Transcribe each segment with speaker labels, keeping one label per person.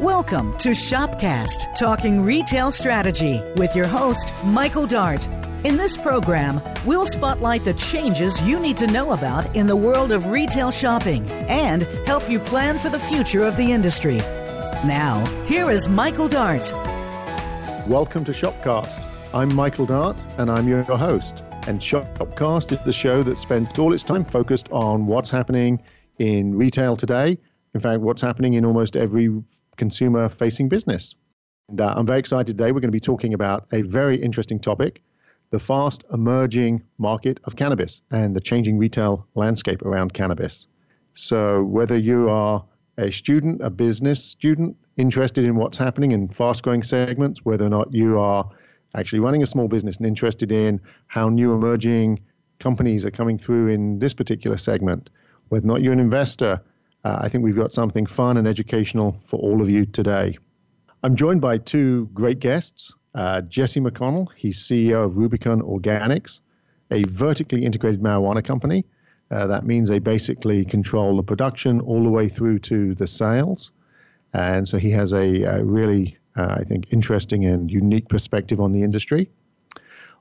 Speaker 1: Welcome to Shopcast, talking retail strategy with your host, Michael Dart. In this program, we'll spotlight the changes you need to know about in the world of retail shopping and help you plan for the future of the industry. Now, here is Michael Dart.
Speaker 2: Welcome to Shopcast. I'm Michael Dart, and I'm your host. And Shopcast is the show that spends all its time focused on what's happening in retail today. In fact, what's happening in almost every consumer facing business. And uh, I'm very excited today. We're going to be talking about a very interesting topic the fast emerging market of cannabis and the changing retail landscape around cannabis. So, whether you are a student, a business student interested in what's happening in fast growing segments, whether or not you are actually running a small business and interested in how new emerging companies are coming through in this particular segment, whether or not you're an investor uh, I think we've got something fun and educational for all of you today. I'm joined by two great guests uh, Jesse McConnell, he's CEO of Rubicon Organics, a vertically integrated marijuana company. Uh, that means they basically control the production all the way through to the sales. And so he has a, a really, uh, I think, interesting and unique perspective on the industry.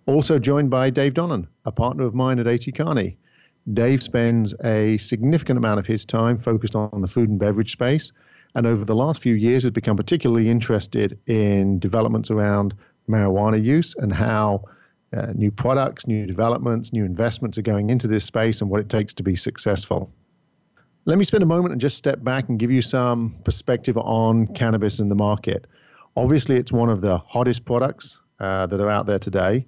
Speaker 2: Also joined by Dave Donnan, a partner of mine at A.T. Kearney. Dave spends a significant amount of his time focused on the food and beverage space, and over the last few years has become particularly interested in developments around marijuana use and how uh, new products, new developments, new investments are going into this space and what it takes to be successful. Let me spend a moment and just step back and give you some perspective on cannabis in the market. Obviously, it's one of the hottest products uh, that are out there today.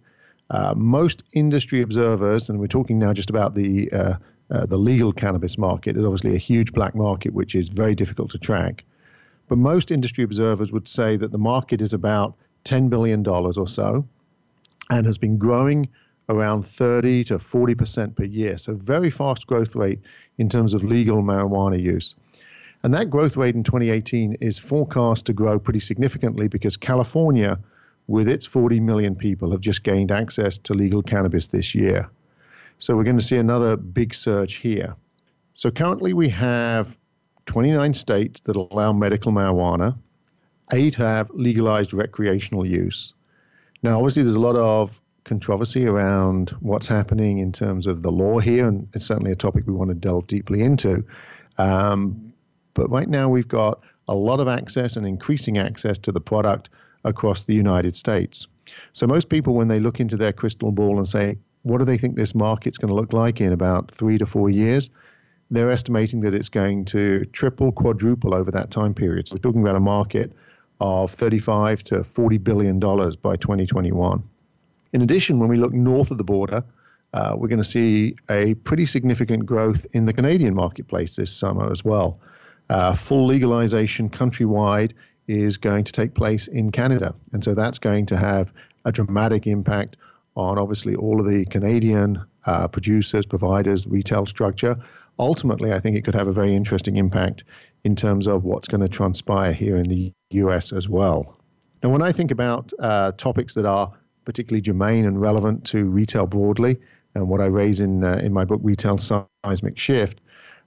Speaker 2: Uh, most industry observers, and we're talking now just about the uh, uh, the legal cannabis market, is obviously a huge black market which is very difficult to track. But most industry observers would say that the market is about $10 billion or so and has been growing around 30 to 40% per year. So, very fast growth rate in terms of legal marijuana use. And that growth rate in 2018 is forecast to grow pretty significantly because California with its 40 million people, have just gained access to legal cannabis this year. So we're going to see another big surge here. So currently we have 29 states that allow medical marijuana, eight have legalized recreational use. Now, obviously, there's a lot of controversy around what's happening in terms of the law here, and it's certainly a topic we want to delve deeply into. Um, but right now, we've got a lot of access and increasing access to the product across the United States. So most people, when they look into their crystal ball and say, what do they think this market's going to look like in about three to four years? They're estimating that it's going to triple, quadruple over that time period. So we're talking about a market of 35 to 40 billion dollars by 2021. In addition, when we look north of the border, uh, we're going to see a pretty significant growth in the Canadian marketplace this summer as well. Uh, full legalization countrywide is going to take place in Canada. And so that's going to have a dramatic impact on obviously all of the Canadian uh, producers, providers, retail structure. Ultimately, I think it could have a very interesting impact in terms of what's going to transpire here in the US as well. Now, when I think about uh, topics that are particularly germane and relevant to retail broadly, and what I raise in uh, in my book, Retail Seismic Shift,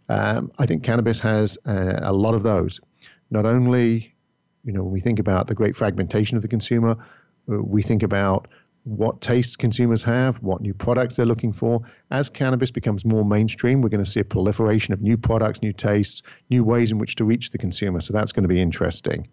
Speaker 2: um, I think cannabis has uh, a lot of those. Not only you know, when we think about the great fragmentation of the consumer, uh, we think about what tastes consumers have, what new products they're looking for. As cannabis becomes more mainstream, we're going to see a proliferation of new products, new tastes, new ways in which to reach the consumer. So that's going to be interesting.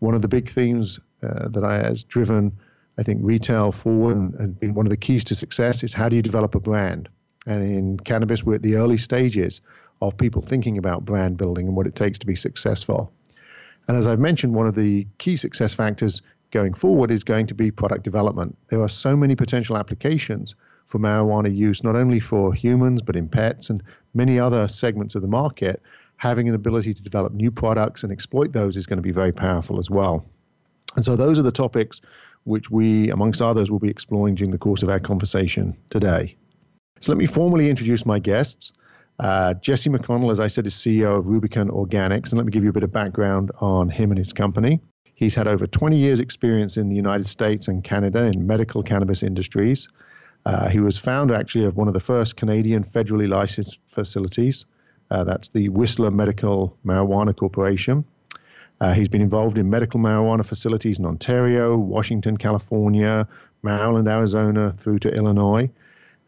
Speaker 2: One of the big themes uh, that I has driven, I think, retail forward and, and been one of the keys to success is how do you develop a brand? And in cannabis, we're at the early stages of people thinking about brand building and what it takes to be successful. And as I've mentioned, one of the key success factors going forward is going to be product development. There are so many potential applications for marijuana use, not only for humans, but in pets and many other segments of the market. Having an ability to develop new products and exploit those is going to be very powerful as well. And so, those are the topics which we, amongst others, will be exploring during the course of our conversation today. So, let me formally introduce my guests. Uh, Jesse McConnell, as I said, is CEO of Rubicon Organics. And let me give you a bit of background on him and his company. He's had over 20 years' experience in the United States and Canada in medical cannabis industries. Uh, he was founder, actually, of one of the first Canadian federally licensed facilities. Uh, that's the Whistler Medical Marijuana Corporation. Uh, he's been involved in medical marijuana facilities in Ontario, Washington, California, Maryland, Arizona, through to Illinois.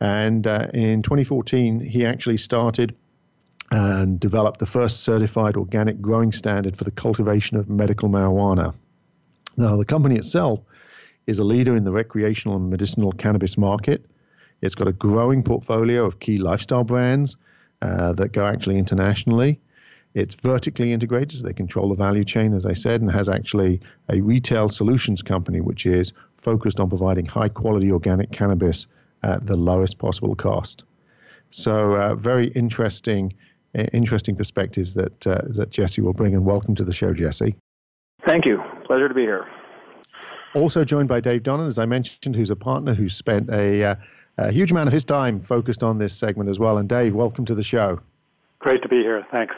Speaker 2: And uh, in 2014, he actually started and developed the first certified organic growing standard for the cultivation of medical marijuana. Now, the company itself is a leader in the recreational and medicinal cannabis market. It's got a growing portfolio of key lifestyle brands uh, that go actually internationally. It's vertically integrated, so they control the value chain, as I said, and has actually a retail solutions company which is focused on providing high quality organic cannabis at the lowest possible cost. So, uh, very interesting, interesting perspectives that uh, that Jesse will bring. And welcome to the show, Jesse.
Speaker 3: Thank you. Pleasure to be here.
Speaker 2: Also joined by Dave Donnan, as I mentioned, who's a partner who's spent a, uh, a huge amount of his time focused on this segment as well. And Dave, welcome to the show.
Speaker 4: Great to be here. Thanks.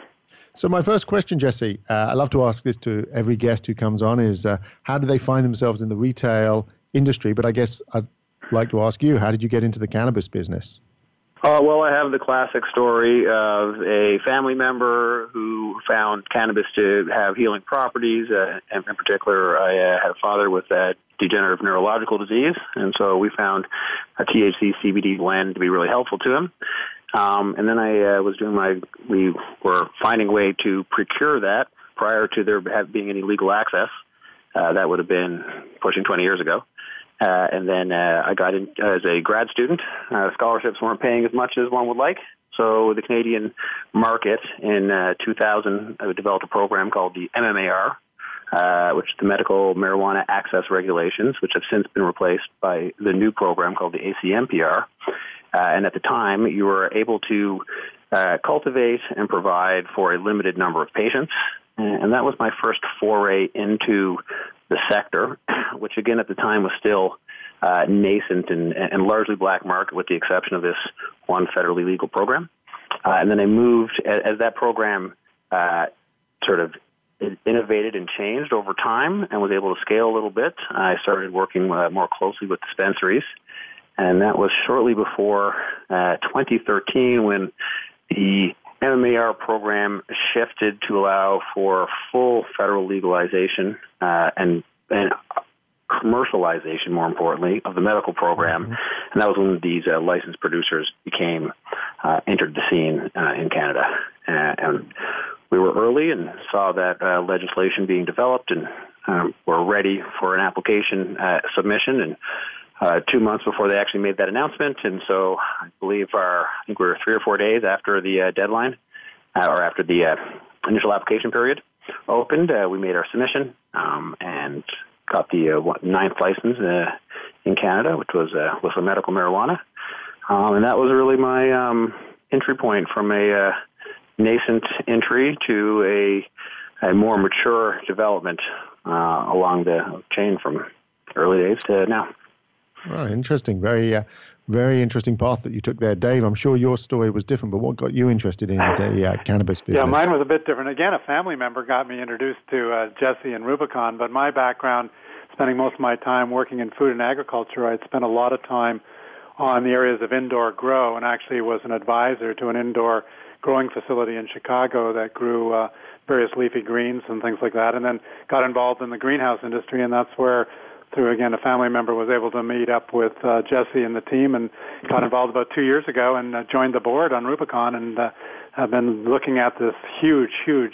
Speaker 2: So my first question, Jesse, uh, I love to ask this to every guest who comes on: is uh, how do they find themselves in the retail industry? But I guess I'd like to ask you, how did you get into the cannabis business?
Speaker 3: Uh, well, I have the classic story of a family member who found cannabis to have healing properties. Uh, and in particular, I uh, had a father with a degenerative neurological disease, and so we found a THC CBD blend to be really helpful to him. Um, and then I uh, was doing my, we were finding a way to procure that prior to there being any legal access. Uh, that would have been pushing 20 years ago. Uh, and then uh, I got in as a grad student. Uh, scholarships weren't paying as much as one would like. So the Canadian market in uh, 2000 I developed a program called the MMAR, uh, which is the Medical Marijuana Access Regulations, which have since been replaced by the new program called the ACMPR. Uh, and at the time, you were able to uh, cultivate and provide for a limited number of patients. And that was my first foray into the sector, which again at the time was still uh, nascent and, and, largely black market, with the exception of this one federally legal program. Uh, and then I moved as, as that program uh, sort of innovated and changed over time, and was able to scale a little bit. I started working uh, more closely with dispensaries, and that was shortly before uh, 2013 when the MMAR program shifted to allow for full federal legalization uh, and, and commercialization, more importantly, of the medical program. Mm-hmm. And that was when these uh, licensed producers became uh, entered the scene uh, in Canada. Uh, and we were early and saw that uh, legislation being developed and um, were ready for an application uh, submission. And uh, two months before they actually made that announcement. And so I believe our, I think we were three or four days after the uh, deadline uh, or after the uh, initial application period opened, uh, we made our submission um, and got the uh, ninth license in Canada, which was uh, was for medical marijuana. Um, and that was really my um, entry point from a nascent entry to a, a more mature development along the chain from early days to now.
Speaker 2: Oh, interesting. Very, uh, very interesting path that you took there, Dave. I'm sure your story was different, but what got you interested in the uh, cannabis business?
Speaker 4: Yeah, mine was a bit different. Again, a family member got me introduced to uh, Jesse and Rubicon, but my background, spending most of my time working in food and agriculture, I'd spent a lot of time on the areas of indoor grow, and actually was an advisor to an indoor growing facility in Chicago that grew uh, various leafy greens and things like that, and then got involved in the greenhouse industry, and that's where through again a family member was able to meet up with uh, Jesse and the team and got involved about two years ago and uh, joined the board on Rubicon and uh, have been looking at this huge, huge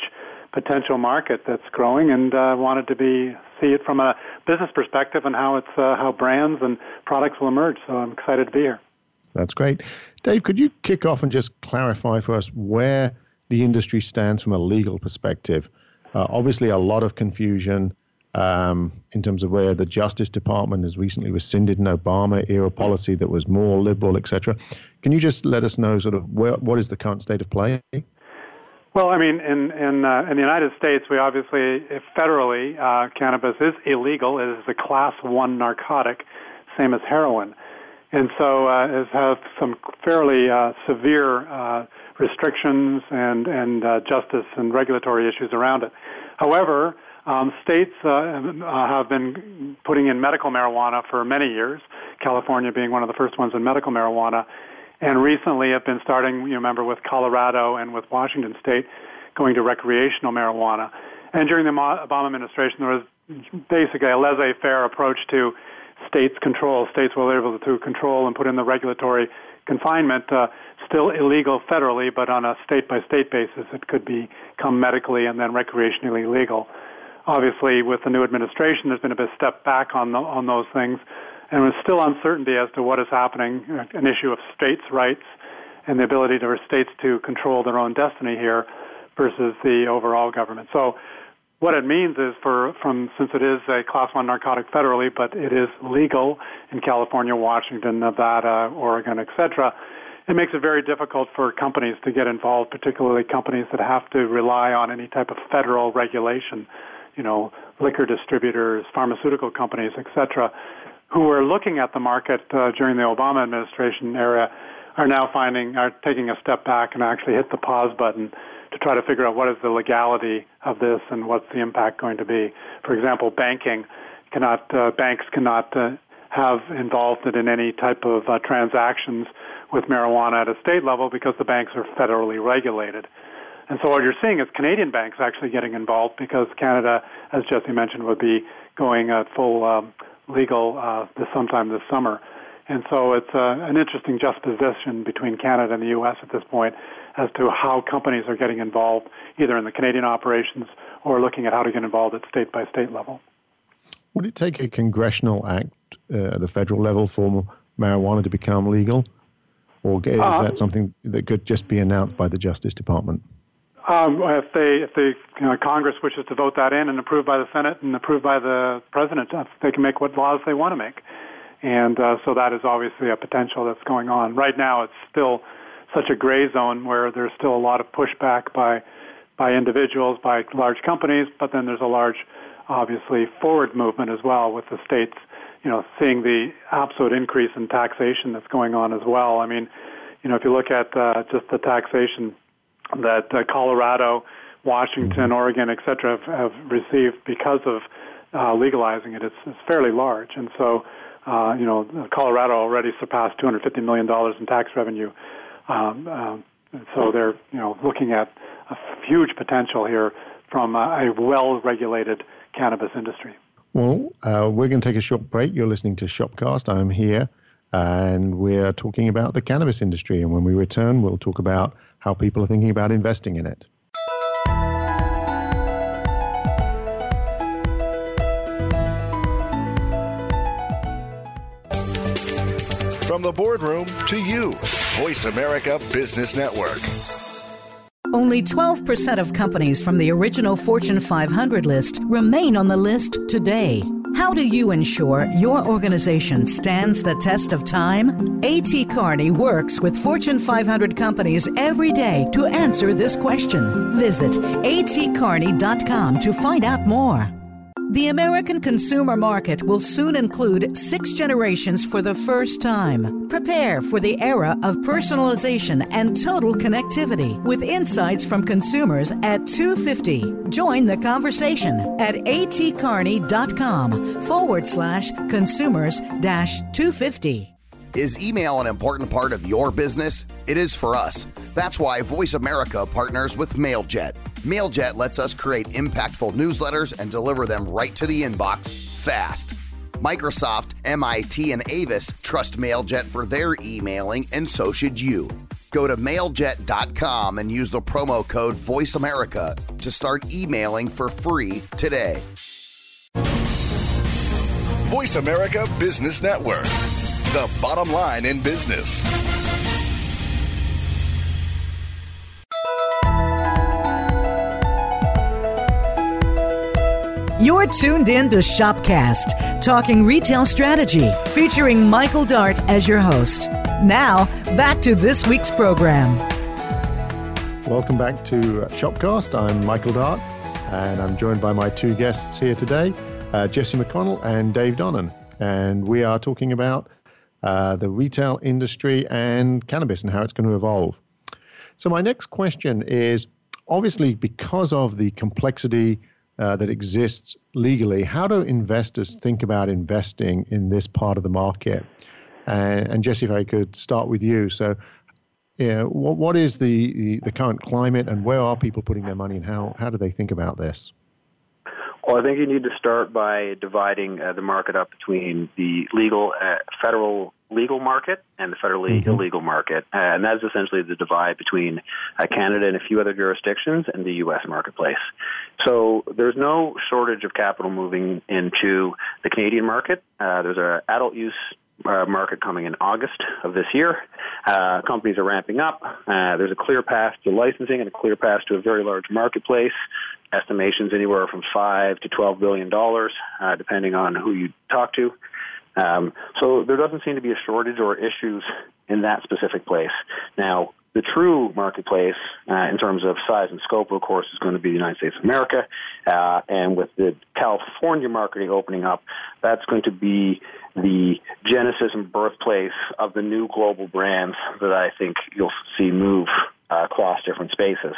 Speaker 4: potential market that's growing and uh, wanted to be see it from a business perspective and how it's uh, how brands and products will emerge. So I'm excited to be here.
Speaker 2: That's great, Dave. Could you kick off and just clarify for us where the industry stands from a legal perspective? Uh, obviously, a lot of confusion um, in terms of where the Justice Department has recently rescinded an Obama era policy that was more liberal, etc. Can you just let us know sort of where, what is the current state of play?
Speaker 4: Well, I mean, in in, uh, in the United States, we obviously federally uh, cannabis is illegal. It is a class one narcotic, same as heroin, and so uh, it has some fairly uh, severe uh, restrictions and and uh, justice and regulatory issues around it. However, um, states uh, uh, have been putting in medical marijuana for many years, California being one of the first ones in medical marijuana, and recently have been starting, you remember, with Colorado and with Washington State going to recreational marijuana. And during the Obama administration, there was basically a laissez-faire approach to states control. States were able to control and put in the regulatory confinement, uh, still illegal federally, but on a state-by-state basis, it could become medically and then recreationally legal. Obviously, with the new administration, there's been a bit of step back on the, on those things, and there's still uncertainty as to what is happening. An issue of states' rights and the ability for states to control their own destiny here versus the overall government. So what it means is for from since it is a class one narcotic federally, but it is legal in California, Washington, Nevada, Oregon, etc. It makes it very difficult for companies to get involved, particularly companies that have to rely on any type of federal regulation. You know, liquor distributors, pharmaceutical companies, etc., who were looking at the market uh, during the Obama administration era are now finding are taking a step back and actually hit the pause button to try to figure out what is the legality of this and what's the impact going to be. For example, banking cannot uh, banks cannot uh, have involved in any type of uh, transactions with marijuana at a state level because the banks are federally regulated. And so what you're seeing is Canadian banks actually getting involved because Canada, as Jesse mentioned, would be going at full um, legal uh, this sometime this summer. And so it's uh, an interesting juxtaposition between Canada and the U.S. at this point as to how companies are getting involved either in the Canadian operations or looking at how to get involved at state by state level.
Speaker 2: Would it take a congressional act uh, at the federal level for marijuana to become legal? Or is uh, that something that could just be announced by the Justice Department?
Speaker 4: Um, if they, if the you know, Congress wishes to vote that in and approved by the Senate and approved by the President, they can make what laws they want to make. And uh, so that is obviously a potential that's going on. Right now, it's still such a gray zone where there's still a lot of pushback by by individuals, by large companies, but then there's a large, obviously, forward movement as well with the states, you know, seeing the absolute increase in taxation that's going on as well. I mean, you know, if you look at uh, just the taxation that uh, Colorado, Washington, mm-hmm. Oregon, et cetera, have, have received because of uh, legalizing it, it's, it's fairly large. And so, uh, you know, Colorado already surpassed $250 million in tax revenue. Um, um, so they're, you know, looking at a huge potential here from a, a well-regulated cannabis industry.
Speaker 2: Well, uh, we're going to take a short break. You're listening to Shopcast. I'm here, and we're talking about the cannabis industry. And when we return, we'll talk about how people are thinking about investing in it.
Speaker 5: From the boardroom to you, Voice America Business Network.
Speaker 1: Only 12% of companies from the original Fortune 500 list remain on the list today. How do you ensure your organization stands the test of time? A.T. Kearney works with Fortune 500 companies every day to answer this question. Visit atkearney.com to find out more. The American consumer market will soon include six generations for the first time. Prepare for the era of personalization and total connectivity with insights from consumers at 250. Join the conversation at atkearney.com forward slash consumers dash 250.
Speaker 6: Is email an important part of your business? It is for us. That's why Voice America partners with MailJet. MailJet lets us create impactful newsletters and deliver them right to the inbox fast. Microsoft, MIT, and Avis trust MailJet for their emailing, and so should you. Go to mailjet.com and use the promo code VoiceAmerica to start emailing for free today.
Speaker 5: Voice America Business Network, the bottom line in business.
Speaker 1: You're tuned in to Shopcast, talking retail strategy, featuring Michael Dart as your host. Now, back to this week's program.
Speaker 2: Welcome back to Shopcast. I'm Michael Dart, and I'm joined by my two guests here today, uh, Jesse McConnell and Dave Donnan. And we are talking about uh, the retail industry and cannabis and how it's going to evolve. So, my next question is obviously because of the complexity uh, that exists legally. How do investors think about investing in this part of the market? And, and Jesse, if I could start with you. So, yeah, what, what is the, the, the current climate and where are people putting their money and how, how do they think about this?
Speaker 3: Well, I think you need to start by dividing uh, the market up between the legal, uh, federal legal market and the federally mm-hmm. illegal market. Uh, and that is essentially the divide between uh, Canada and a few other jurisdictions and the U.S. marketplace. So there's no shortage of capital moving into the Canadian market. Uh, there's an adult use uh, market coming in August of this year. Uh, companies are ramping up. Uh, there's a clear path to licensing and a clear path to a very large marketplace. Estimations anywhere from five to twelve billion dollars, uh, depending on who you talk to. Um, so there doesn't seem to be a shortage or issues in that specific place. Now, the true marketplace, uh, in terms of size and scope, of course, is going to be the United States of America. Uh, and with the California marketing opening up, that's going to be the genesis and birthplace of the new global brands that I think you'll see move uh, across different spaces.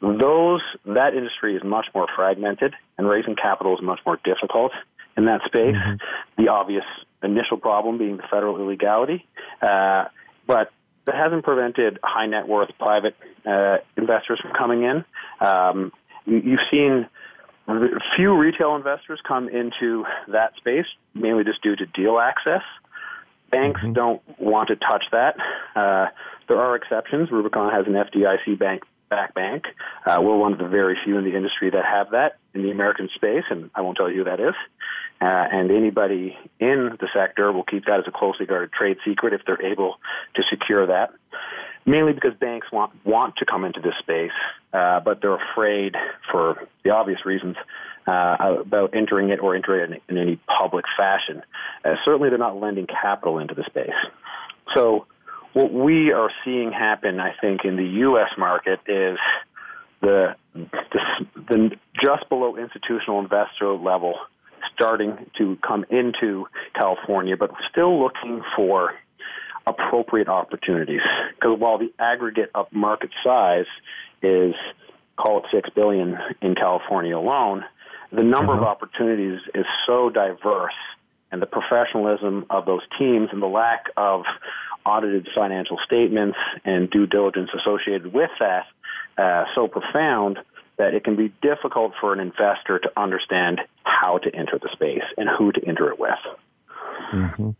Speaker 3: Those that industry is much more fragmented, and raising capital is much more difficult in that space. Mm-hmm. The obvious initial problem being the federal illegality, uh, but that hasn't prevented high net worth private uh, investors from coming in. Um, you've seen few retail investors come into that space, mainly just due to deal access. Banks mm-hmm. don't want to touch that. Uh, there are exceptions. Rubicon has an FDIC bank back bank. Uh, we're one of the very few in the industry that have that in the American space, and I won't tell you who that is. Uh, and anybody in the sector will keep that as a closely guarded trade secret if they're able to secure that. Mainly because banks want want to come into this space, uh, but they're afraid, for the obvious reasons, uh, about entering it or entering it in, in any public fashion. Uh, certainly, they're not lending capital into the space. So, what we are seeing happen, I think, in the U.S. market is the, the, the just below institutional investor level starting to come into California, but still looking for appropriate opportunities. Because while the aggregate of market size is call it six billion in California alone, the number uh-huh. of opportunities is so diverse, and the professionalism of those teams and the lack of audited financial statements and due diligence associated with that uh, so profound that it can be difficult for an investor to understand how to enter the space and who to enter it with.
Speaker 2: Mm-hmm.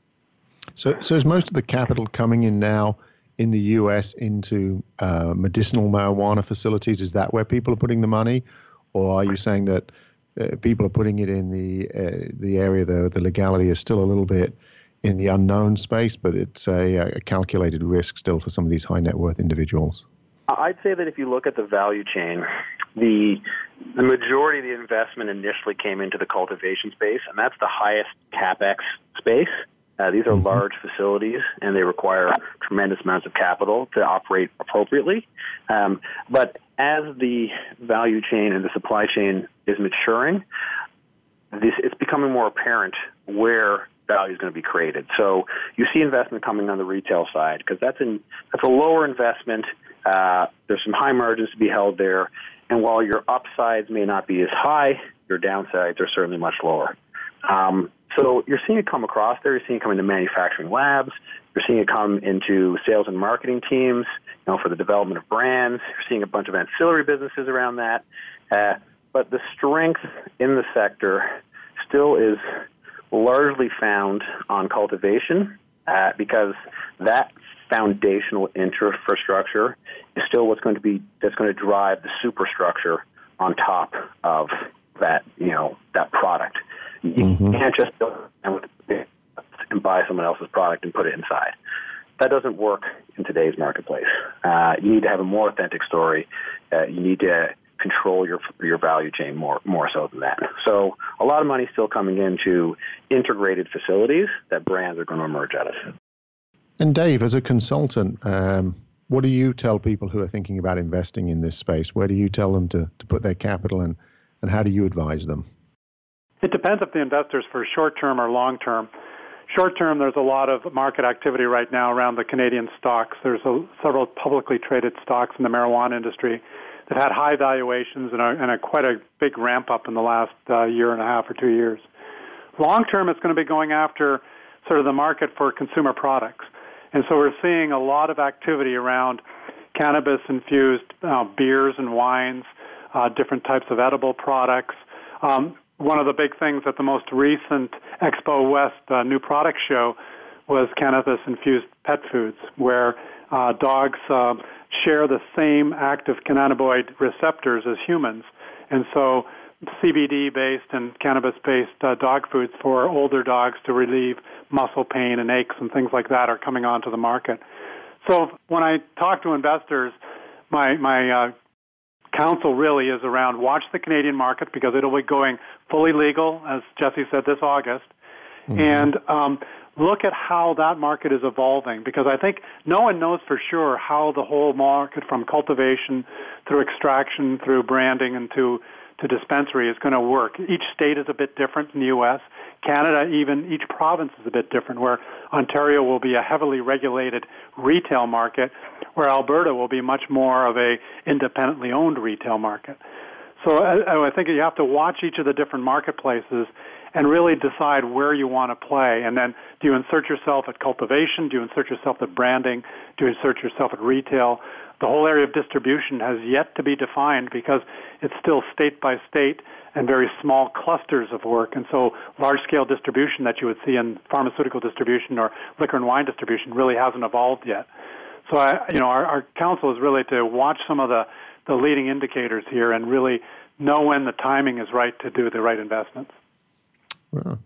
Speaker 2: So, so is most of the capital coming in now in the U.S. into uh, medicinal marijuana facilities? Is that where people are putting the money, or are you saying that uh, people are putting it in the uh, the area though the legality is still a little bit in the unknown space, but it's a, a calculated risk still for some of these high net worth individuals?
Speaker 3: I'd say that if you look at the value chain, the the majority of the investment initially came into the cultivation space, and that's the highest capex space. Uh, these are mm-hmm. large facilities, and they require tremendous amounts of capital to operate appropriately. Um, but as the value chain and the supply chain is maturing, this, it's becoming more apparent where value is going to be created. So you see investment coming on the retail side because that's that's a lower investment. Uh, there's some high margins to be held there, and while your upsides may not be as high, your downsides are certainly much lower. Um, so you're seeing it come across there. You're seeing it come into manufacturing labs. You're seeing it come into sales and marketing teams, you know, for the development of brands. You're seeing a bunch of ancillary businesses around that. Uh, but the strength in the sector still is largely found on cultivation uh, because that foundational infrastructure is still what's going to be that's going to drive the superstructure on top of that you know that product. You mm-hmm. can't just go and buy someone else's product and put it inside. That doesn't work in today's marketplace. Uh, you need to have a more authentic story. Uh, you need to control your your value chain more more so than that. So a lot of money still coming into integrated facilities that brands are going to emerge out of.
Speaker 2: And Dave, as a consultant, um, what do you tell people who are thinking about investing in this space? Where do you tell them to, to put their capital in, and how do you advise them?
Speaker 4: It depends if the investor's for short term or long term. Short term, there's a lot of market activity right now around the Canadian stocks. There's a, several publicly traded stocks in the marijuana industry that had high valuations and a, and a quite a big ramp up in the last uh, year and a half or two years. Long term, it's going to be going after sort of the market for consumer products. And so we're seeing a lot of activity around cannabis infused uh, beers and wines, uh, different types of edible products. Um, one of the big things at the most recent Expo West uh, new product show was cannabis infused pet foods, where uh, dogs uh, share the same active cannabinoid receptors as humans. And so CBD based and cannabis based uh, dog foods for older dogs to relieve muscle pain and aches and things like that are coming onto the market. So when I talk to investors, my my uh, counsel really is around watch the Canadian market because it'll be going fully legal, as Jesse said this August, mm-hmm. and um, look at how that market is evolving because I think no one knows for sure how the whole market from cultivation through extraction through branding and to to dispensary is going to work. Each state is a bit different in the U.S. Canada, even each province is a bit different, where Ontario will be a heavily regulated retail market, where Alberta will be much more of a independently owned retail market. So I, I think you have to watch each of the different marketplaces and really decide where you want to play. And then do you insert yourself at cultivation? Do you insert yourself at branding? Do you insert yourself at retail? The whole area of distribution has yet to be defined because it's still state by state and very small clusters of work. And so large scale distribution that you would see in pharmaceutical distribution or liquor and wine distribution really hasn't evolved yet. So I, you know, our, our counsel is really to watch some of the, the leading indicators here and really know when the timing is right to do the right investments.
Speaker 2: Well,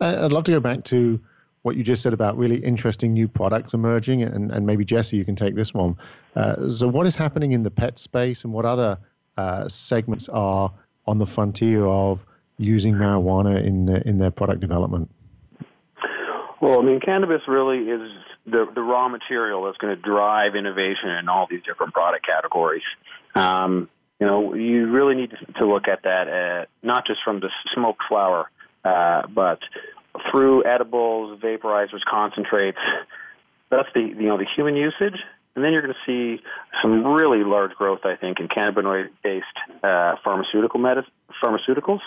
Speaker 2: I'd love to go back to what you just said about really interesting new products emerging, and, and maybe Jesse, you can take this one. Uh, so, what is happening in the pet space, and what other uh, segments are on the frontier of using marijuana in the, in their product development?
Speaker 3: Well, I mean, cannabis really is the the raw material that's going to drive innovation in all these different product categories. Um, you know, you really need to look at that uh, not just from the smoked flower uh, but through edibles, vaporizers, concentrates, that's the you know the human usage, and then you're going to see some really large growth, I think, in cannabinoid-based uh, pharmaceutical medicine, pharmaceuticals.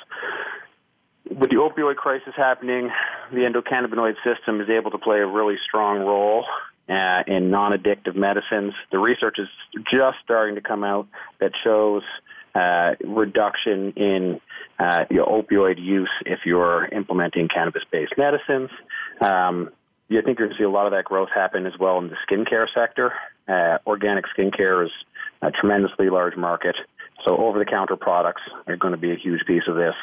Speaker 3: With the opioid crisis happening, the endocannabinoid system is able to play a really strong role uh, in non-addictive medicines. The research is just starting to come out that shows uh, reduction in uh, your opioid use if you're implementing cannabis-based medicines. Um, you think you're going to see a lot of that growth happen as well in the skincare sector. Uh, organic skincare is a tremendously large market. So over-the-counter products are going to be a huge piece of this,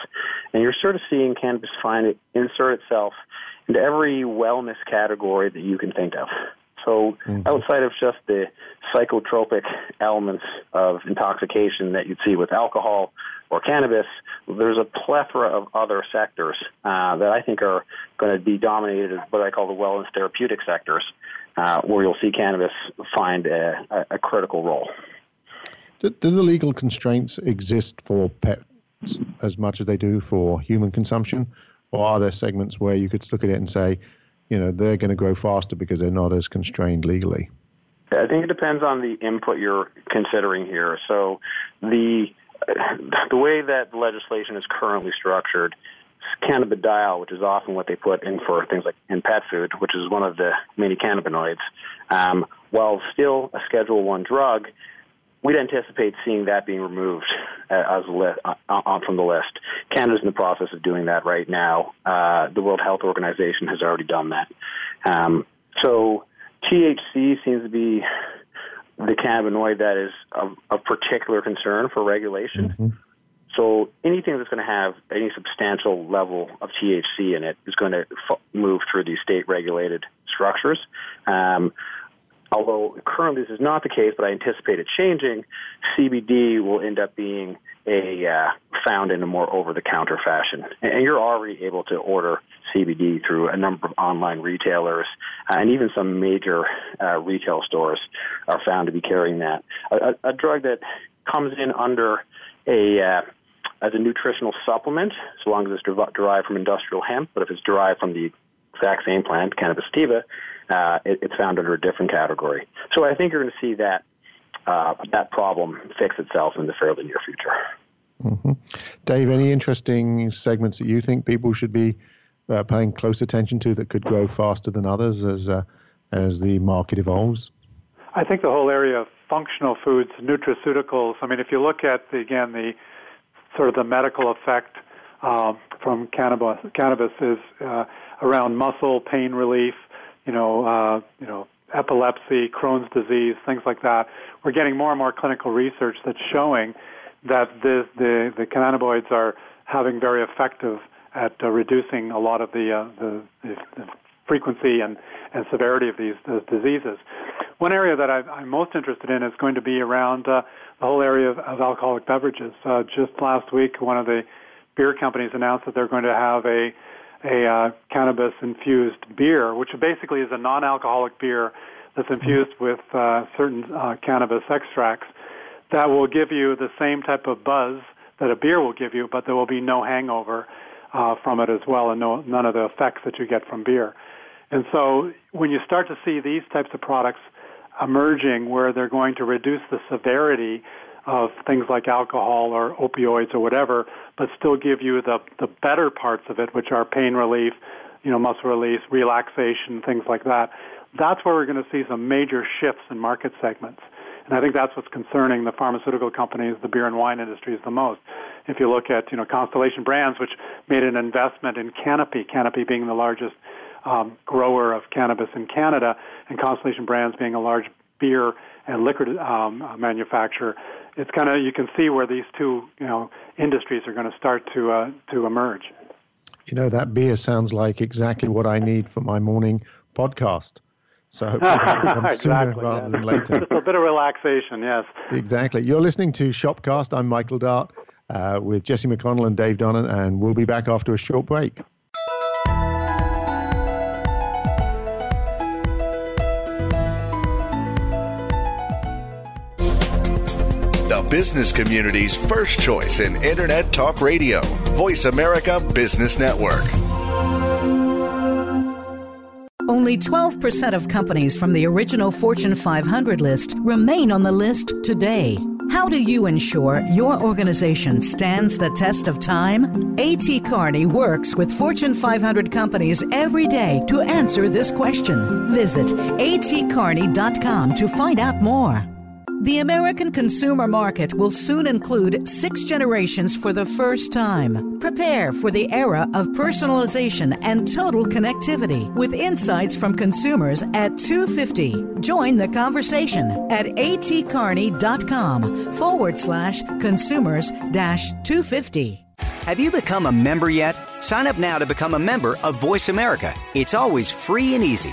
Speaker 3: and you're sort of seeing cannabis find it insert itself into every wellness category that you can think of. So mm-hmm. outside of just the psychotropic elements of intoxication that you'd see with alcohol or cannabis, there's a plethora of other sectors uh, that I think are going to be dominated as what I call the wellness therapeutic sectors, uh, where you'll see cannabis find a, a, critical role.
Speaker 2: Do, do, the legal constraints exist for pets as much as they do for human consumption? Or are there segments where you could look at it and say, you know they're going to grow faster because they're not as constrained legally?
Speaker 3: I think it depends on the input you're considering here. So the the way that legislation is currently structured, cannabidiol, which is often what they put in for things like in pet food, which is one of the many cannabinoids, um, while still a Schedule One drug, we'd anticipate seeing that being removed uh, as li- uh, uh, from the list. Canada's in the process of doing that right now. Uh, the World Health Organization has already done that. Um, so THC seems to be the cannabinoid that is of, of particular concern for regulation. Mm-hmm. So anything that's going to have any substantial level of THC in it is going to f- move through these state regulated structures. Um, although currently this is not the case, but I anticipate it changing, CBD will end up being a uh, found in a more over-the-counter fashion, and you're already able to order CBD through a number of online retailers, uh, and even some major uh, retail stores are found to be carrying that. A, a, a drug that comes in under a uh, as a nutritional supplement, so long as it's derived from industrial hemp, but if it's derived from the exact same plant, cannabis sativa, uh, it, it's found under a different category. So I think you're going to see that uh, that problem fix itself in the fairly near future.
Speaker 2: Mm-hmm. Dave, any interesting segments that you think people should be uh, paying close attention to that could grow faster than others as uh, as the market evolves?
Speaker 4: I think the whole area of functional foods, nutraceuticals. I mean, if you look at the, again the sort of the medical effect uh, from cannabis, cannabis is uh, around muscle pain relief, you know, uh, you know, epilepsy, Crohn's disease, things like that. We're getting more and more clinical research that's showing that the the, the cannabinoids are having very effective at uh, reducing a lot of the, uh, the, the, frequency and, and severity of these, these diseases. One area that I, I'm most interested in is going to be around uh, the whole area of, of alcoholic beverages. Uh, just last week, one of the beer companies announced that they're going to have a a uh, cannabis infused beer, which basically is a non-alcoholic beer that's infused with uh, certain uh, cannabis extracts that will give you the same type of buzz that a beer will give you, but there will be no hangover uh, from it as well, and no, none of the effects that you get from beer. And so, when you start to see these types of products emerging, where they're going to reduce the severity of things like alcohol or opioids or whatever, but still give you the the better parts of it, which are pain relief, you know, muscle release, relaxation, things like that. That's where we're going to see some major shifts in market segments. And I think that's what's concerning the pharmaceutical companies, the beer and wine industries the most. If you look at, you know, Constellation Brands, which made an investment in Canopy, Canopy being the largest um, grower of cannabis in Canada, and Constellation Brands being a large beer and liquor um, manufacturer, it's kind of you can see where these two, you know, industries are going to start to uh, to emerge.
Speaker 2: You know, that beer sounds like exactly what I need for my morning podcast. So hopefully sooner
Speaker 4: exactly,
Speaker 2: rather
Speaker 4: yes.
Speaker 2: than later.
Speaker 4: Just a bit of relaxation, yes.
Speaker 2: Exactly. You're listening to Shopcast. I'm Michael Dart uh, with Jesse McConnell and Dave Donnan, and we'll be back after a short break.
Speaker 5: Business community's first choice in Internet Talk Radio. Voice America Business Network.
Speaker 1: Only 12% of companies from the original Fortune 500 list remain on the list today. How do you ensure your organization stands the test of time? A.T. Kearney works with Fortune 500 companies every day to answer this question. Visit atkearney.com to find out more. The American consumer market will soon include six generations for the first time. Prepare for the era of personalization and total connectivity with insights from consumers at 250. Join the conversation at atkearney.com forward slash consumers dash 250.
Speaker 7: Have you become a member yet? Sign up now to become a member of Voice America. It's always free and easy.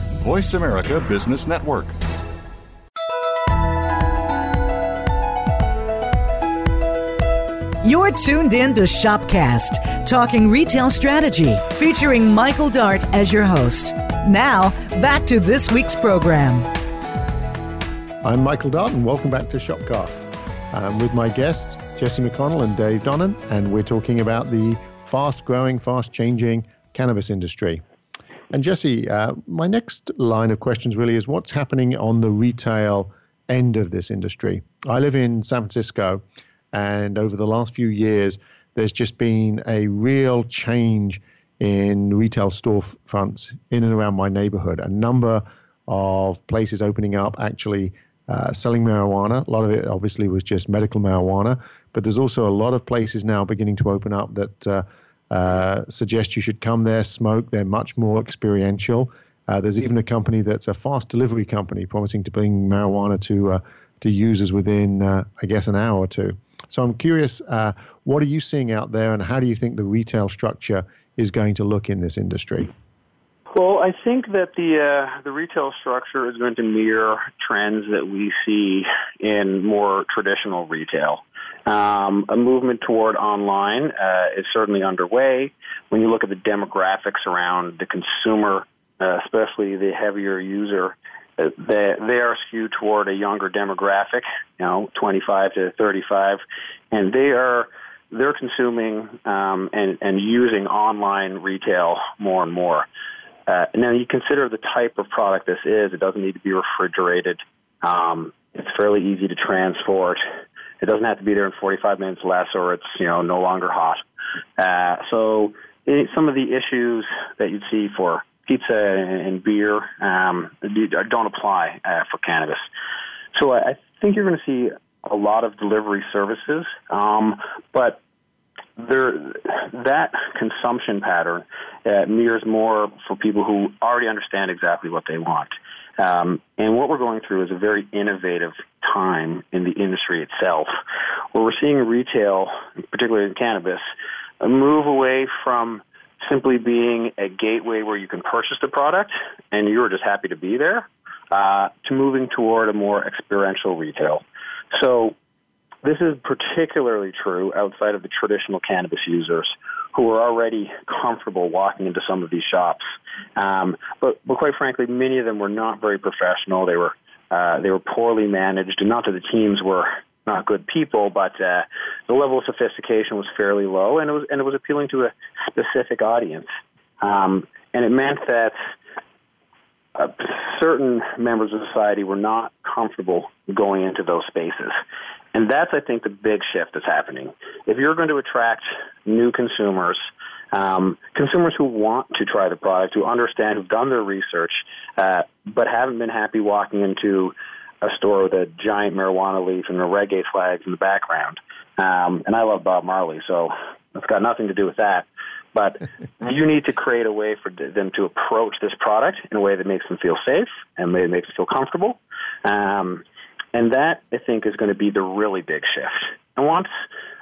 Speaker 8: Voice America Business Network.
Speaker 1: You're tuned in to Shopcast, talking retail strategy, featuring Michael Dart as your host. Now, back to this week's program.
Speaker 2: I'm Michael Dart, and welcome back to Shopcast. I'm with my guests, Jesse McConnell and Dave Donnan, and we're talking about the fast growing, fast changing cannabis industry. And Jesse, uh, my next line of questions really is what's happening on the retail end of this industry? I live in San Francisco, and over the last few years, there's just been a real change in retail storefronts in and around my neighborhood. A number of places opening up actually uh, selling marijuana. A lot of it obviously was just medical marijuana, but there's also a lot of places now beginning to open up that uh, uh, suggest you should come there, smoke. They're much more experiential. Uh, there's even a company that's a fast delivery company promising to bring marijuana to uh, to users within, uh, I guess, an hour or two. So I'm curious, uh, what are you seeing out there, and how do you think the retail structure is going to look in this industry?
Speaker 3: Well, I think that the uh, the retail structure is going to mirror trends that we see in more traditional retail. Um, a movement toward online uh, is certainly underway. When you look at the demographics around the consumer, uh, especially the heavier user, uh, they, they are skewed toward a younger demographic, you know, 25 to 35, and they are they're consuming um, and, and using online retail more and more. Uh, now, you consider the type of product this is. It doesn't need to be refrigerated. Um, it's fairly easy to transport. It doesn't have to be there in 45 minutes less, or it's you know no longer hot. Uh, so it, some of the issues that you'd see for pizza and beer um, don't apply uh, for cannabis. So I think you're going to see a lot of delivery services, um, but there, that consumption pattern uh, mirrors more for people who already understand exactly what they want. Um, and what we're going through is a very innovative time in the industry itself, where we're seeing retail, particularly in cannabis, move away from simply being a gateway where you can purchase the product and you're just happy to be there, uh, to moving toward a more experiential retail. So this is particularly true outside of the traditional cannabis users who are already comfortable walking into some of these shops. Um, but, but quite frankly, many of them were not very professional. They were uh, they were poorly managed, and not that the teams were not good people, but uh, the level of sophistication was fairly low, and it was and it was appealing to a specific audience, um, and it meant that uh, certain members of society were not comfortable going into those spaces. And that's, I think, the big shift that's happening. If you're going to attract new consumers, um, consumers who want to try the product, who understand, who've done their research, uh, but haven't been happy walking into a store with a giant marijuana leaf and the reggae flags in the background. Um, and I love Bob Marley, so it's got nothing to do with that. But you need to create a way for them to approach this product in a way that makes them feel safe and makes them feel comfortable. Um, and that, I think, is going to be the really big shift. And once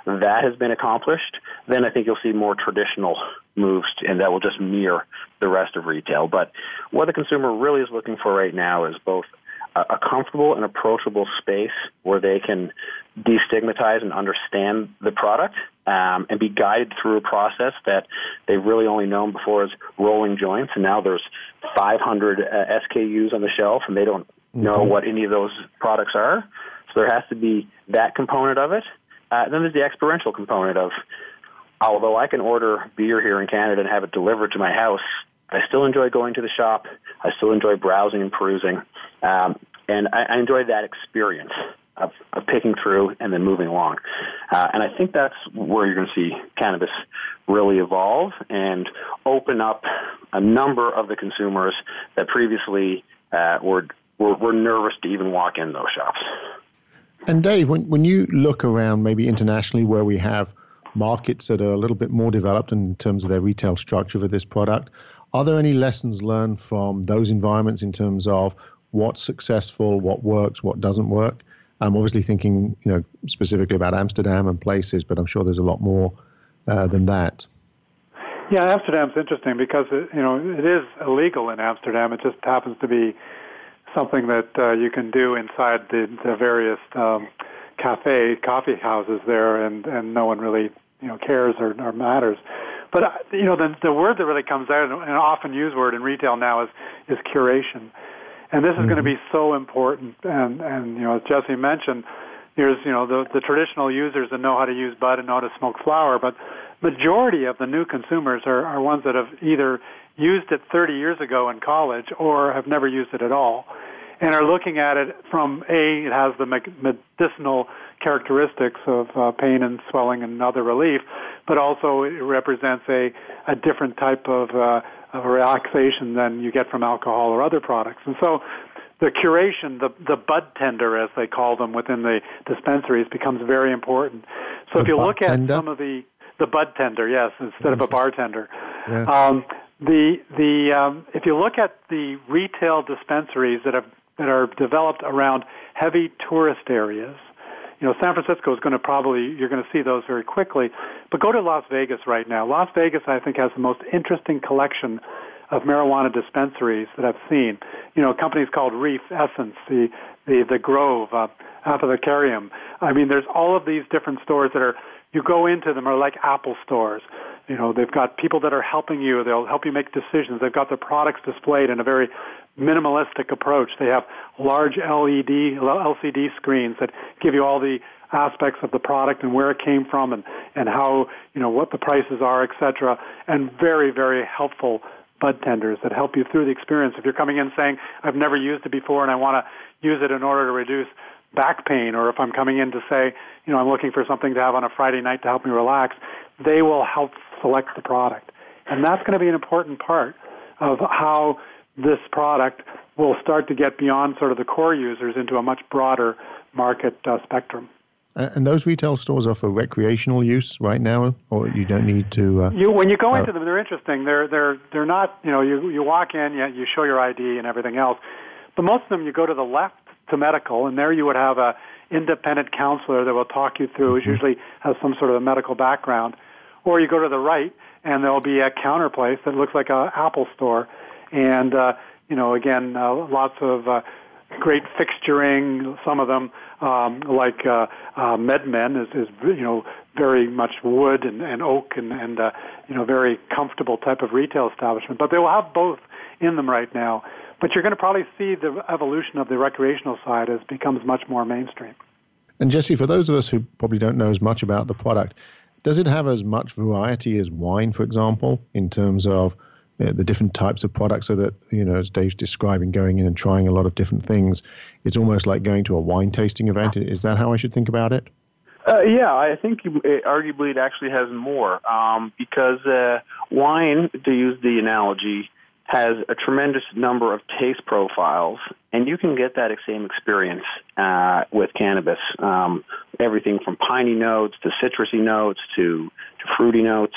Speaker 3: that has been accomplished, then I think you'll see more traditional moves, and that will just mirror the rest of retail. But what the consumer really is looking for right now is both a, comfortable and approachable space where they can destigmatize and understand the product um, and be guided through a process that they've really only known before as rolling joints. And now there's 500 uh, SKUs on the shelf, and they don't mm-hmm. know what any of those products are. So there has to be that component of it. Uh, then there's the experiential component of, although I can order beer here in Canada and have it delivered to my house, I still enjoy going to the shop. I still enjoy browsing and perusing. Um, and I, I enjoy that experience of, of picking through and then moving along. Uh, and I think that's where you're going to see cannabis really evolve and open up a number of the consumers that previously uh, were, were, were nervous to even walk in those shops.
Speaker 2: And Dave, when, when you look around maybe internationally where we have markets that are a little bit more developed in terms of their retail structure for this product, are there any lessons learned from those environments in terms of what's successful, what works, what doesn't work? I'm obviously thinking, you know, specifically about Amsterdam and places, but I'm sure there's a lot more uh, than that.
Speaker 4: Yeah, Amsterdam's interesting because it, you know it is illegal in Amsterdam. It just happens to be something that uh, you can do inside the, the various um, cafe coffee houses there, and and no one really you know cares or, or matters. But uh, you know, the the word that really comes out, an often used word in retail now, is is curation, and this is mm-hmm. going to be so important. And and you know, as Jesse mentioned, there's you know the the traditional users that know how to use bud and know how to smoke flower, but majority of the new consumers are are ones that have either used it 30 years ago in college or have never used it at all and are looking at it from a it has the medicinal characteristics of uh, pain and swelling and other relief, but also it represents a, a different type of, uh, of relaxation than you get from alcohol or other products. And so the curation, the, the bud tender, as they call them within the dispensaries, becomes very important. So
Speaker 2: the
Speaker 4: if you look
Speaker 2: tender?
Speaker 4: at some of the the bud tender, yes, instead of a bartender. Yeah. Um, the the um, if you look at the retail dispensaries that have that are developed around heavy tourist areas, you know, San Francisco is going to probably, you're going to see those very quickly. But go to Las Vegas right now. Las Vegas, I think, has the most interesting collection of marijuana dispensaries that I've seen. You know, companies called Reef, Essence, the, the, the Grove, uh, Apothecarium. I mean, there's all of these different stores that are, you go into them are like Apple stores. You know, they've got people that are helping you. They'll help you make decisions. They've got their products displayed in a very minimalistic approach. They have large LED, LCD screens that give you all the aspects of the product and where it came from and, and how, you know, what the prices are, etc. And very, very helpful bud tenders that help you through the experience. If you're coming in saying, I've never used it before and I want to use it in order to reduce back pain, or if I'm coming in to say, you know, I'm looking for something to have on a Friday night to help me relax, they will help select the product. And that's going to be an important part of how this product will start to get beyond sort of the core users into a much broader market uh, spectrum.
Speaker 2: And those retail stores are for recreational use right now, or you don't need to. Uh,
Speaker 4: you when you go uh, into them, they're interesting. They're they're they're not. You know, you you walk in, you you show your ID and everything else, but most of them you go to the left to medical, and there you would have a independent counselor that will talk you through. Mm-hmm. Usually has some sort of a medical background, or you go to the right, and there'll be a counter place that looks like a Apple store, and uh, you know, again, uh, lots of uh, great fixturing. Some of them, um, like uh, uh, MedMen, is, is you know very much wood and, and oak and, and uh, you know very comfortable type of retail establishment. But they will have both in them right now. But you're going to probably see the evolution of the recreational side as becomes much more mainstream.
Speaker 2: And Jesse, for those of us who probably don't know as much about the product, does it have as much variety as wine, for example, in terms of uh, the different types of products? So that you know, as Dave's describing, going in and trying a lot of different things, it's almost like going to a wine tasting event. Is that how I should think about it?
Speaker 3: Uh, yeah, I think it, arguably it actually has more um, because uh, wine, to use the analogy, has a tremendous number of taste profiles, and you can get that same experience uh, with cannabis. Um, everything from piney notes to citrusy notes to, to fruity notes.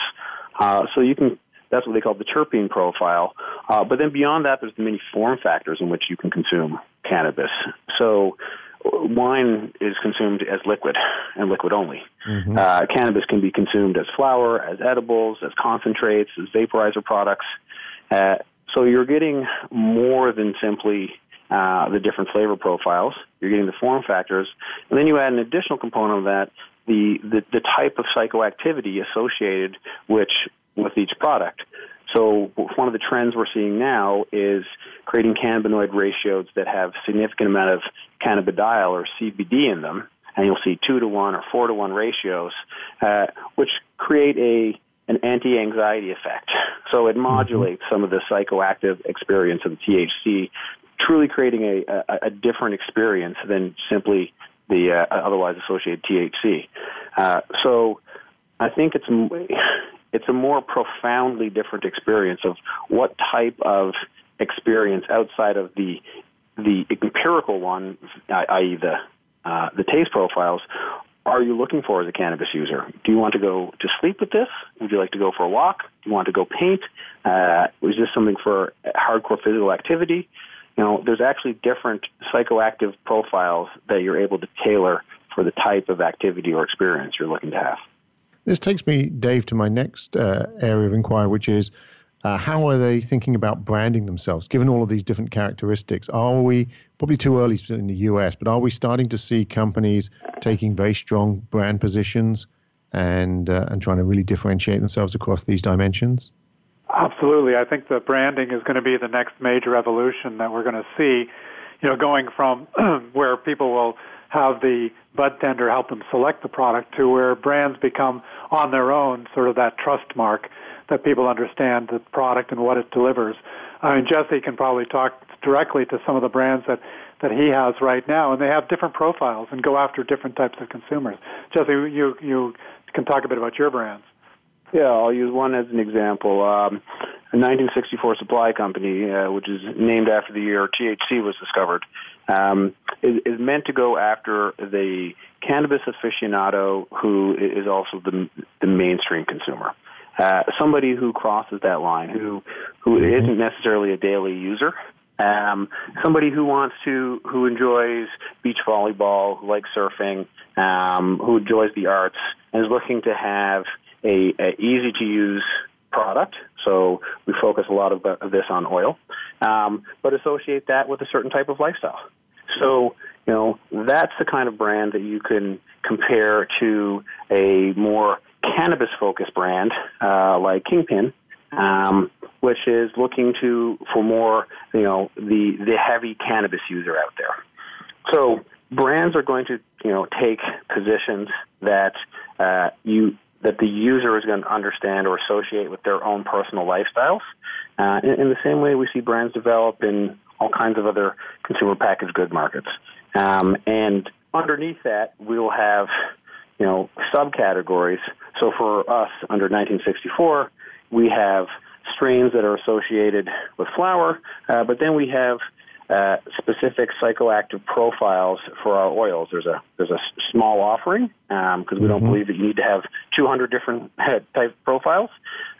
Speaker 3: Uh, so you can that's what they call the terpene profile. Uh, but then beyond that, there's the many form factors in which you can consume cannabis. So wine is consumed as liquid and liquid only. Mm-hmm. Uh, cannabis can be consumed as flower, as edibles, as concentrates, as vaporizer products. Uh, so you're getting more than simply uh, the different flavor profiles. You're getting the form factors, and then you add an additional component of that: the the, the type of psychoactivity associated which with each product. So one of the trends we're seeing now is creating cannabinoid ratios that have significant amount of cannabidiol or CBD in them, and you'll see two to one or four to one ratios, uh, which create a an anti-anxiety effect. So it modulates some of the psychoactive experience of the THC, truly creating a, a, a different experience than simply the uh, otherwise associated THC. Uh, so I think it's it's a more profoundly different experience of what type of experience outside of the the empirical one, i.e., the uh, the taste profiles, are you looking for as a cannabis user? Do you want to go to sleep with this? Would you like to go for a walk? Do you want to go paint? Uh, is this something for hardcore physical activity? You know, there's actually different psychoactive profiles that you're able to tailor for the type of activity or experience you're looking to have.
Speaker 2: This takes me, Dave, to my next uh, area of inquiry, which is uh, how are they thinking about branding themselves, given all of these different characteristics? Are we probably too early in the US, but are we starting to see companies taking very strong brand positions and uh, and trying to really differentiate themselves across these dimensions?
Speaker 4: Absolutely, I think the branding is going to be the next major evolution that we're going to see. You know, going from where people will have the bud tender help them select the product to where brands become on their own sort of that trust mark that people understand the product and what it delivers. I mean, Jesse can probably talk directly to some of the brands that, that he has right now, and they have different profiles and go after different types of consumers. Jesse, you, you can talk a bit about your brands.
Speaker 3: Yeah, I'll use one as an example. Um, a 1964 supply company, uh, which is named after the year THC was discovered, um, is, is meant to go after the cannabis aficionado who is also the, the mainstream consumer. Uh, somebody who crosses that line, who who mm-hmm. isn't necessarily a daily user, um, somebody who wants to, who enjoys beach volleyball, who likes surfing, um, who enjoys the arts, and is looking to have a, a easy to use product. So we focus a lot of, of this on oil, um, but associate that with a certain type of lifestyle. So you know that's the kind of brand that you can compare to a more cannabis focused brand uh, like Kingpin, um, which is looking to for more you know the the heavy cannabis user out there. So brands are going to you know take positions that uh, you that the user is going to understand or associate with their own personal lifestyles. Uh, in, in, the same way, we see brands develop in all kinds of other consumer packaged good markets. Um, and underneath that, we'll have you know subcategories. So for us, under 1964, we have strains that are associated with flower, uh, but then we have uh, specific psychoactive profiles for our oils. There's a there's a small offering because um, we mm-hmm. don't believe that you need to have 200 different type profiles,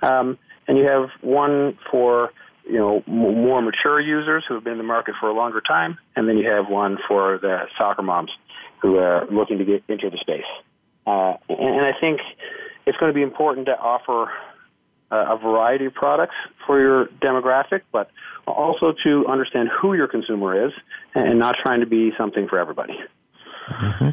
Speaker 3: um, and you have one for you know more mature users who have been in the market for a longer time, and then you have one for the soccer moms who are looking to get into the space. Uh, and, and I think it's going to be important to offer a variety of products for your demographic, but also to understand who your consumer is and not trying to be something for everybody.
Speaker 2: Mm-hmm.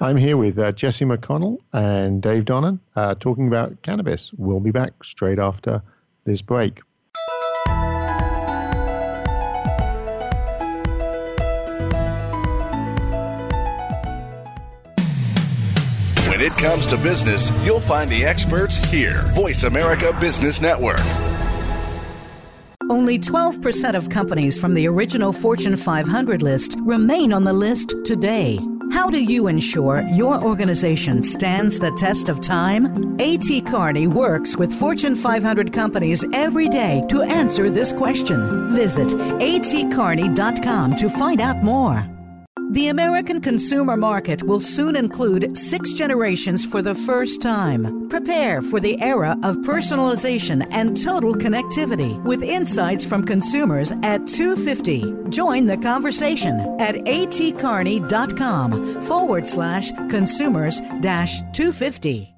Speaker 2: I'm here with uh, Jesse McConnell and Dave Donnan uh, talking about cannabis. We'll be back straight after this break.
Speaker 5: When it comes to business, you'll find the experts here. Voice America Business Network.
Speaker 1: Only 12% of companies from the original Fortune 500 list remain on the list today. How do you ensure your organization stands the test of time? A.T. Kearney works with Fortune 500 companies every day to answer this question. Visit atkearney.com to find out more. The American consumer market will soon include six generations for the first time. Prepare for the era of personalization and total connectivity with insights from consumers at 250. Join the conversation at atkearney.com forward slash consumers dash 250.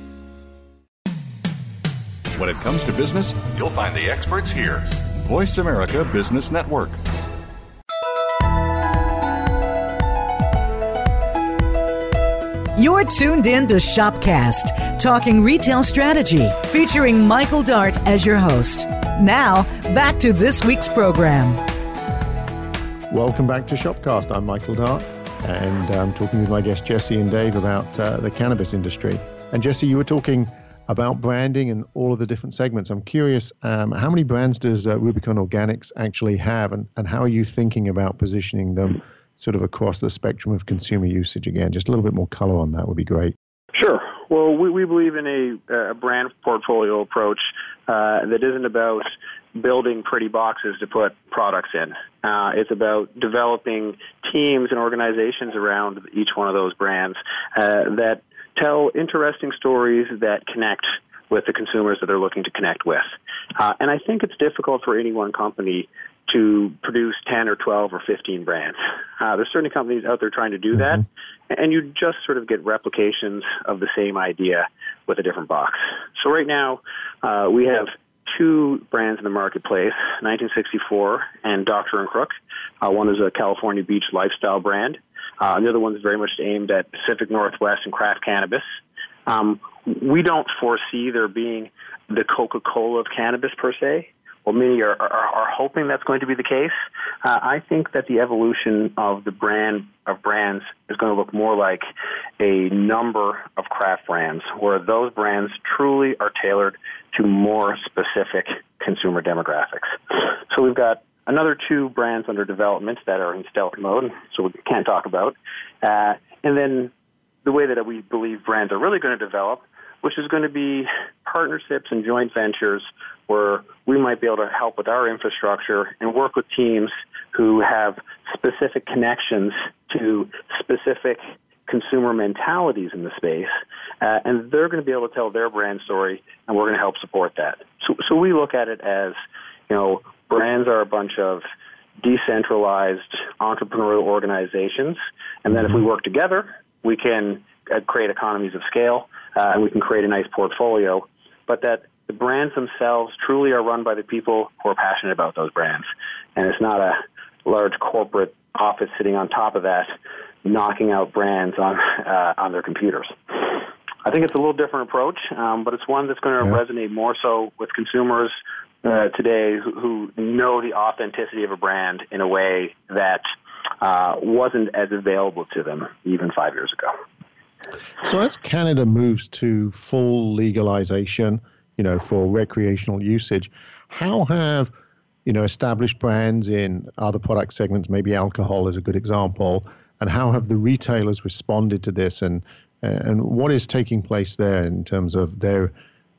Speaker 8: When it comes to business, you'll find the experts here. Voice America Business Network.
Speaker 1: You're tuned in to Shopcast, talking retail strategy, featuring Michael Dart as your host. Now, back to this week's program.
Speaker 2: Welcome back to Shopcast. I'm Michael Dart, and I'm talking with my guests Jesse and Dave about uh, the cannabis industry. And Jesse, you were talking about branding and all of the different segments. I'm curious, um, how many brands does uh, Rubicon Organics actually have, and, and how are you thinking about positioning them sort of across the spectrum of consumer usage again? Just a little bit more color on that would be great.
Speaker 3: Sure. Well, we, we believe in a, a brand portfolio approach uh, that isn't about building pretty boxes to put products in. Uh, it's about developing teams and organizations around each one of those brands uh, that tell interesting stories that connect with the consumers that they're looking to connect with. Uh, and I think it's difficult for any one company to produce 10 or 12 or 15 brands. Uh, there's certainly companies out there trying to do that, mm-hmm. and you just sort of get replications of the same idea with a different box. So right now, uh, we have two brands in the marketplace 1964 and Dr. and Crook. Uh, one is a California beach lifestyle brand, uh, other one's very much aimed at Pacific Northwest and craft cannabis. Um, we don't foresee there being the Coca-Cola of cannabis per se. Well, many are, are, are hoping that's going to be the case. Uh, I think that the evolution of the brand of brands is going to look more like a number of craft brands, where those brands truly are tailored to more specific consumer demographics. So we've got another two brands under development that are in stealth mode, so we can't talk about. Uh, and then the way that we believe brands are really going to develop, which is going to be partnerships and joint ventures where we might be able to help with our infrastructure and work with teams who have specific connections to specific consumer mentalities in the space, uh, and they're going to be able to tell their brand story, and we're going to help support that. So, so we look at it as, you know, brands are a bunch of decentralized entrepreneurial organizations, and then if we work together, we can uh, create economies of scale, uh, and we can create a nice portfolio. But that the brands themselves truly are run by the people who are passionate about those brands, and it's not a large corporate office sitting on top of that knocking out brands on uh, on their computers. I think it's a little different approach, um, but it's one that's going to yeah. resonate more so with consumers uh, today who, who, know the authenticity of a brand in a way that uh, wasn't as available to them even five years ago.
Speaker 2: So, as Canada moves to full legalization, you know, for recreational usage, how have you know established brands in other product segments, maybe alcohol is a good example, and how have the retailers responded to this and and what is taking place there in terms of their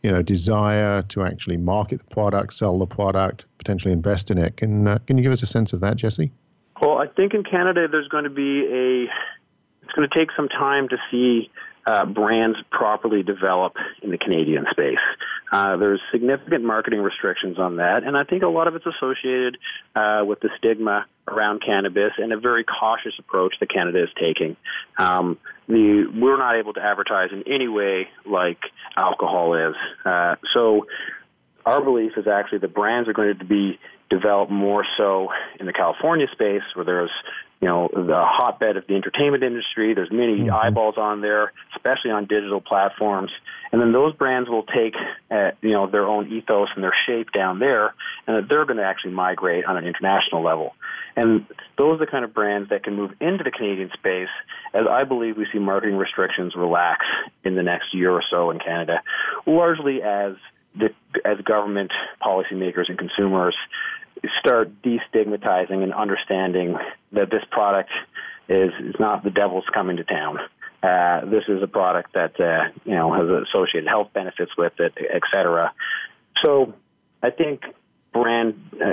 Speaker 2: you know desire to actually market the product, sell the product, potentially invest in it. Can uh, can you give us a sense of that, Jesse?
Speaker 3: Well, I think in Canada there's going to be a it's going to take some time to see uh, brands properly develop in the Canadian space. Uh, there's significant marketing restrictions on that, and I think a lot of it's associated uh, with the stigma around cannabis and a very cautious approach that Canada is taking. Um, the, we're not able to advertise in any way like alcohol is. Uh, so our belief is actually the brands are going to be developed more so in the California space where there's you know the hotbed of the entertainment industry. There's many mm-hmm. eyeballs on there, especially on digital platforms. And then those brands will take uh, you know their own ethos and their shape down there, and they're going to actually migrate on an international level. And those are the kind of brands that can move into the Canadian space, as I believe we see marketing restrictions relax in the next year or so in Canada, largely as the, as government policymakers and consumers start destigmatizing and understanding that this product is, is not the devil's coming to town. Uh, this is a product that uh, you know has associated health benefits with it, et cetera. So I think brand uh,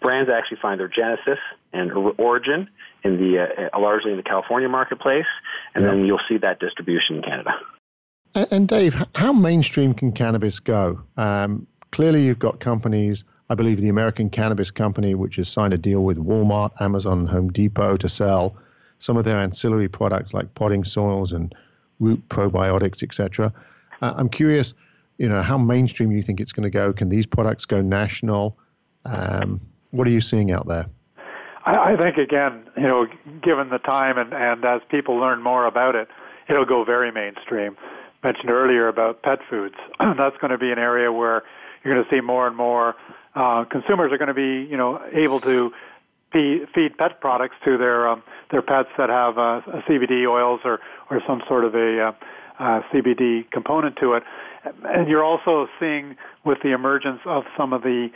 Speaker 3: brands actually find their genesis and origin in the uh, largely in the California marketplace, and then you'll see that distribution in Canada.
Speaker 2: And, and Dave, how mainstream can cannabis go? Um, clearly, you've got companies I believe the American Cannabis Company, which has signed a deal with Walmart, Amazon, Home Depot to sell some of their ancillary products like potting soils and root probiotics, etc. Uh, I'm curious, you know, how mainstream you think it's going to go. Can these products go national? Um, what are you seeing out there?
Speaker 4: I, I think again, you know, given the time and, and as people learn more about it, it'll go very mainstream. Mentioned earlier about pet foods. That's going to be an area where you're going to see more and more uh, consumers are going to be, you know, able to feed, pet products to their um, their pets that have uh, CBD oils or or some sort of a uh, uh, CBD component to it. And you're also seeing with the emergence of some of the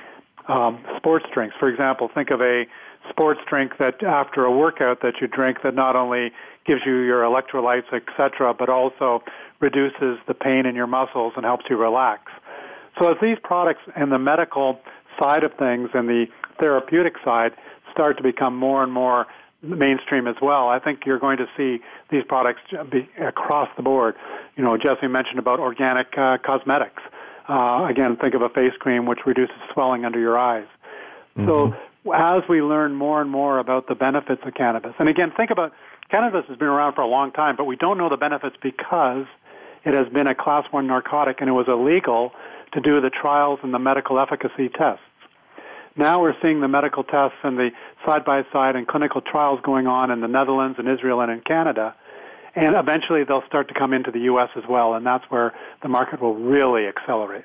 Speaker 4: um, sports drinks. For example, think of a sports drink that after a workout that you drink that not only gives you your electrolytes, etc., but also reduces the pain in your muscles and helps you relax. So as these products and the medical side of things and the therapeutic side start to become more and more mainstream as well, I think you're going to see these products be across the board. You know, Jesse mentioned about organic uh, cosmetics. Uh, again, think of a face cream which reduces swelling under your eyes. Mm-hmm. So as we learn more and more about the benefits of cannabis, and again, think about cannabis has been around for a long time, but we don't know the benefits because it has been a class one narcotic and it was illegal to do the trials and the medical efficacy tests. Now we're seeing the medical tests and the side by side and clinical trials going on in the Netherlands and Israel and in Canada. And eventually they'll start to come into the U.S. as well, and that's where the market will really accelerate.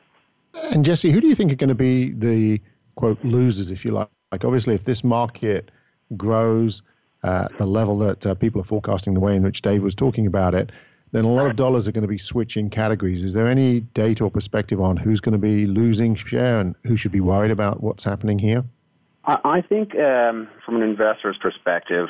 Speaker 2: And Jesse, who do you think are going to be the quote losers, if you like? Like obviously, if this market grows uh, the level that uh, people are forecasting, the way in which Dave was talking about it, then a lot of dollars are going to be switching categories. Is there any data or perspective on who's going to be losing share and who should be worried about what's happening here?
Speaker 3: I think um, from an investor's perspective,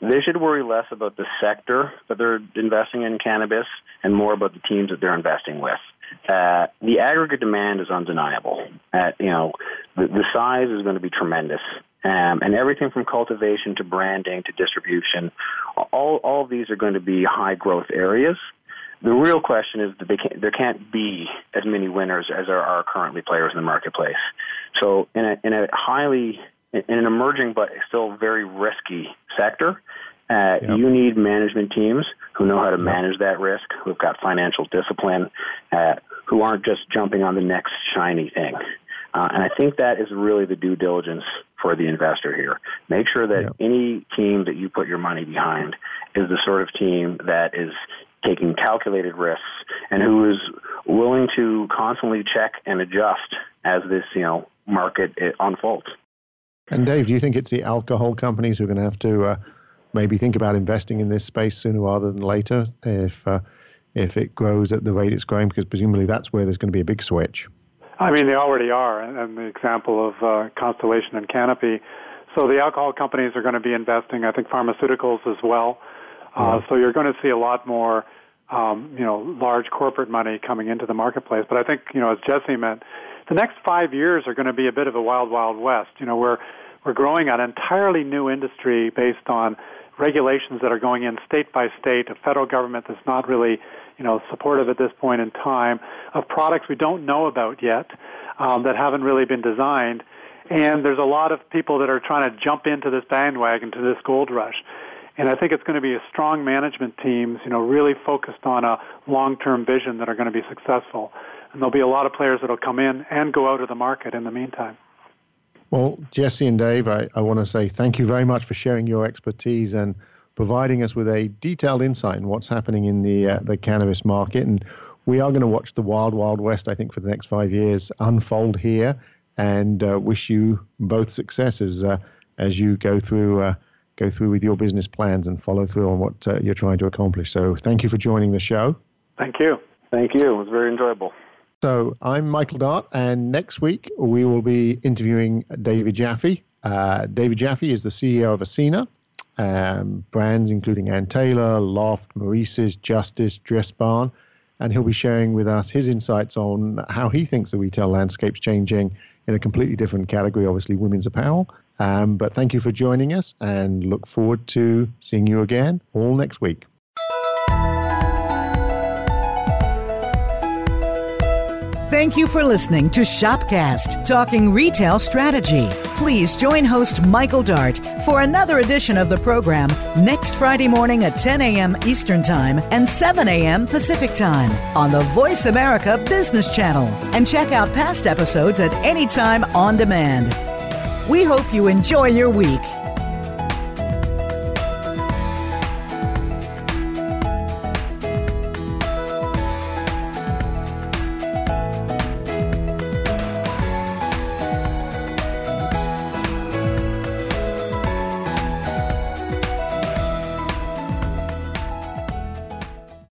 Speaker 3: they should worry less about the sector that they're investing in cannabis and more about the teams that they're investing with. Uh, the aggregate demand is undeniable. Uh, you know, the, the size is going to be tremendous. Um, and everything from cultivation to branding to distribution, all, all of these are going to be high growth areas. The real question is that can't, there can't be as many winners as there are currently players in the marketplace. So, in a, in a highly, in an emerging but still very risky sector, uh, yep. you need management teams who know how to manage that risk, who've got financial discipline, uh, who aren't just jumping on the next shiny thing. Uh, and I think that is really the due diligence for the investor here. Make sure that yep. any team that you put your money behind is the sort of team that is taking calculated risks and who is willing to constantly check and adjust as this you know market unfolds.
Speaker 2: And Dave, do you think it's the alcohol companies who are going to have to uh, maybe think about investing in this space sooner rather than later if uh, if it grows at the rate it's growing? Because presumably that's where there's going to be a big switch.
Speaker 4: I mean, they already are, and the example of uh, Constellation and Canopy. So the alcohol companies are going to be investing. I think pharmaceuticals as well. Uh, so you're going to see a lot more, um, you know, large corporate money coming into the marketplace. But I think, you know, as Jesse meant, the next five years are going to be a bit of a wild, wild west. You know, we're we're growing an entirely new industry based on regulations that are going in state by state, a federal government that's not really, you know, supportive at this point in time, of products we don't know about yet, um, that haven't really been designed. And there's a lot of people that are trying to jump into this bandwagon, to this gold rush. And I think it's going to be a strong management teams, you know, really focused on a long-term vision that are going to be successful. And there'll be a lot of players that'll come in and go out of the market in the meantime.
Speaker 2: Well, Jesse and Dave, I, I want to say thank you very much for sharing your expertise and providing us with a detailed insight in what's happening in the uh, the cannabis market. And we are going to watch the wild, wild west, I think, for the next five years unfold here. And uh, wish you both successes uh, as you go through uh, go through with your business plans and follow through on what uh, you're trying to accomplish. So thank you for joining the show.
Speaker 4: Thank you.
Speaker 3: Thank you. It was very enjoyable.
Speaker 2: So I'm Michael Dart, and next week we will be interviewing David Jaffe. Uh, David Jaffe is the CEO of Ascena, um, brands including Ann Taylor, Loft, Maurices, Justice, Dress Barn, and he'll be sharing with us his insights on how he thinks the retail landscape's changing in a completely different category, obviously women's apparel, um, but thank you for joining us and look forward to seeing you again all next week.
Speaker 1: Thank you for listening to Shopcast, talking retail strategy. Please join host Michael Dart for another edition of the program next Friday morning at 10 a.m. Eastern Time and 7 a.m. Pacific Time on the Voice America Business Channel. And check out past episodes at any time on demand. We hope you enjoy your week.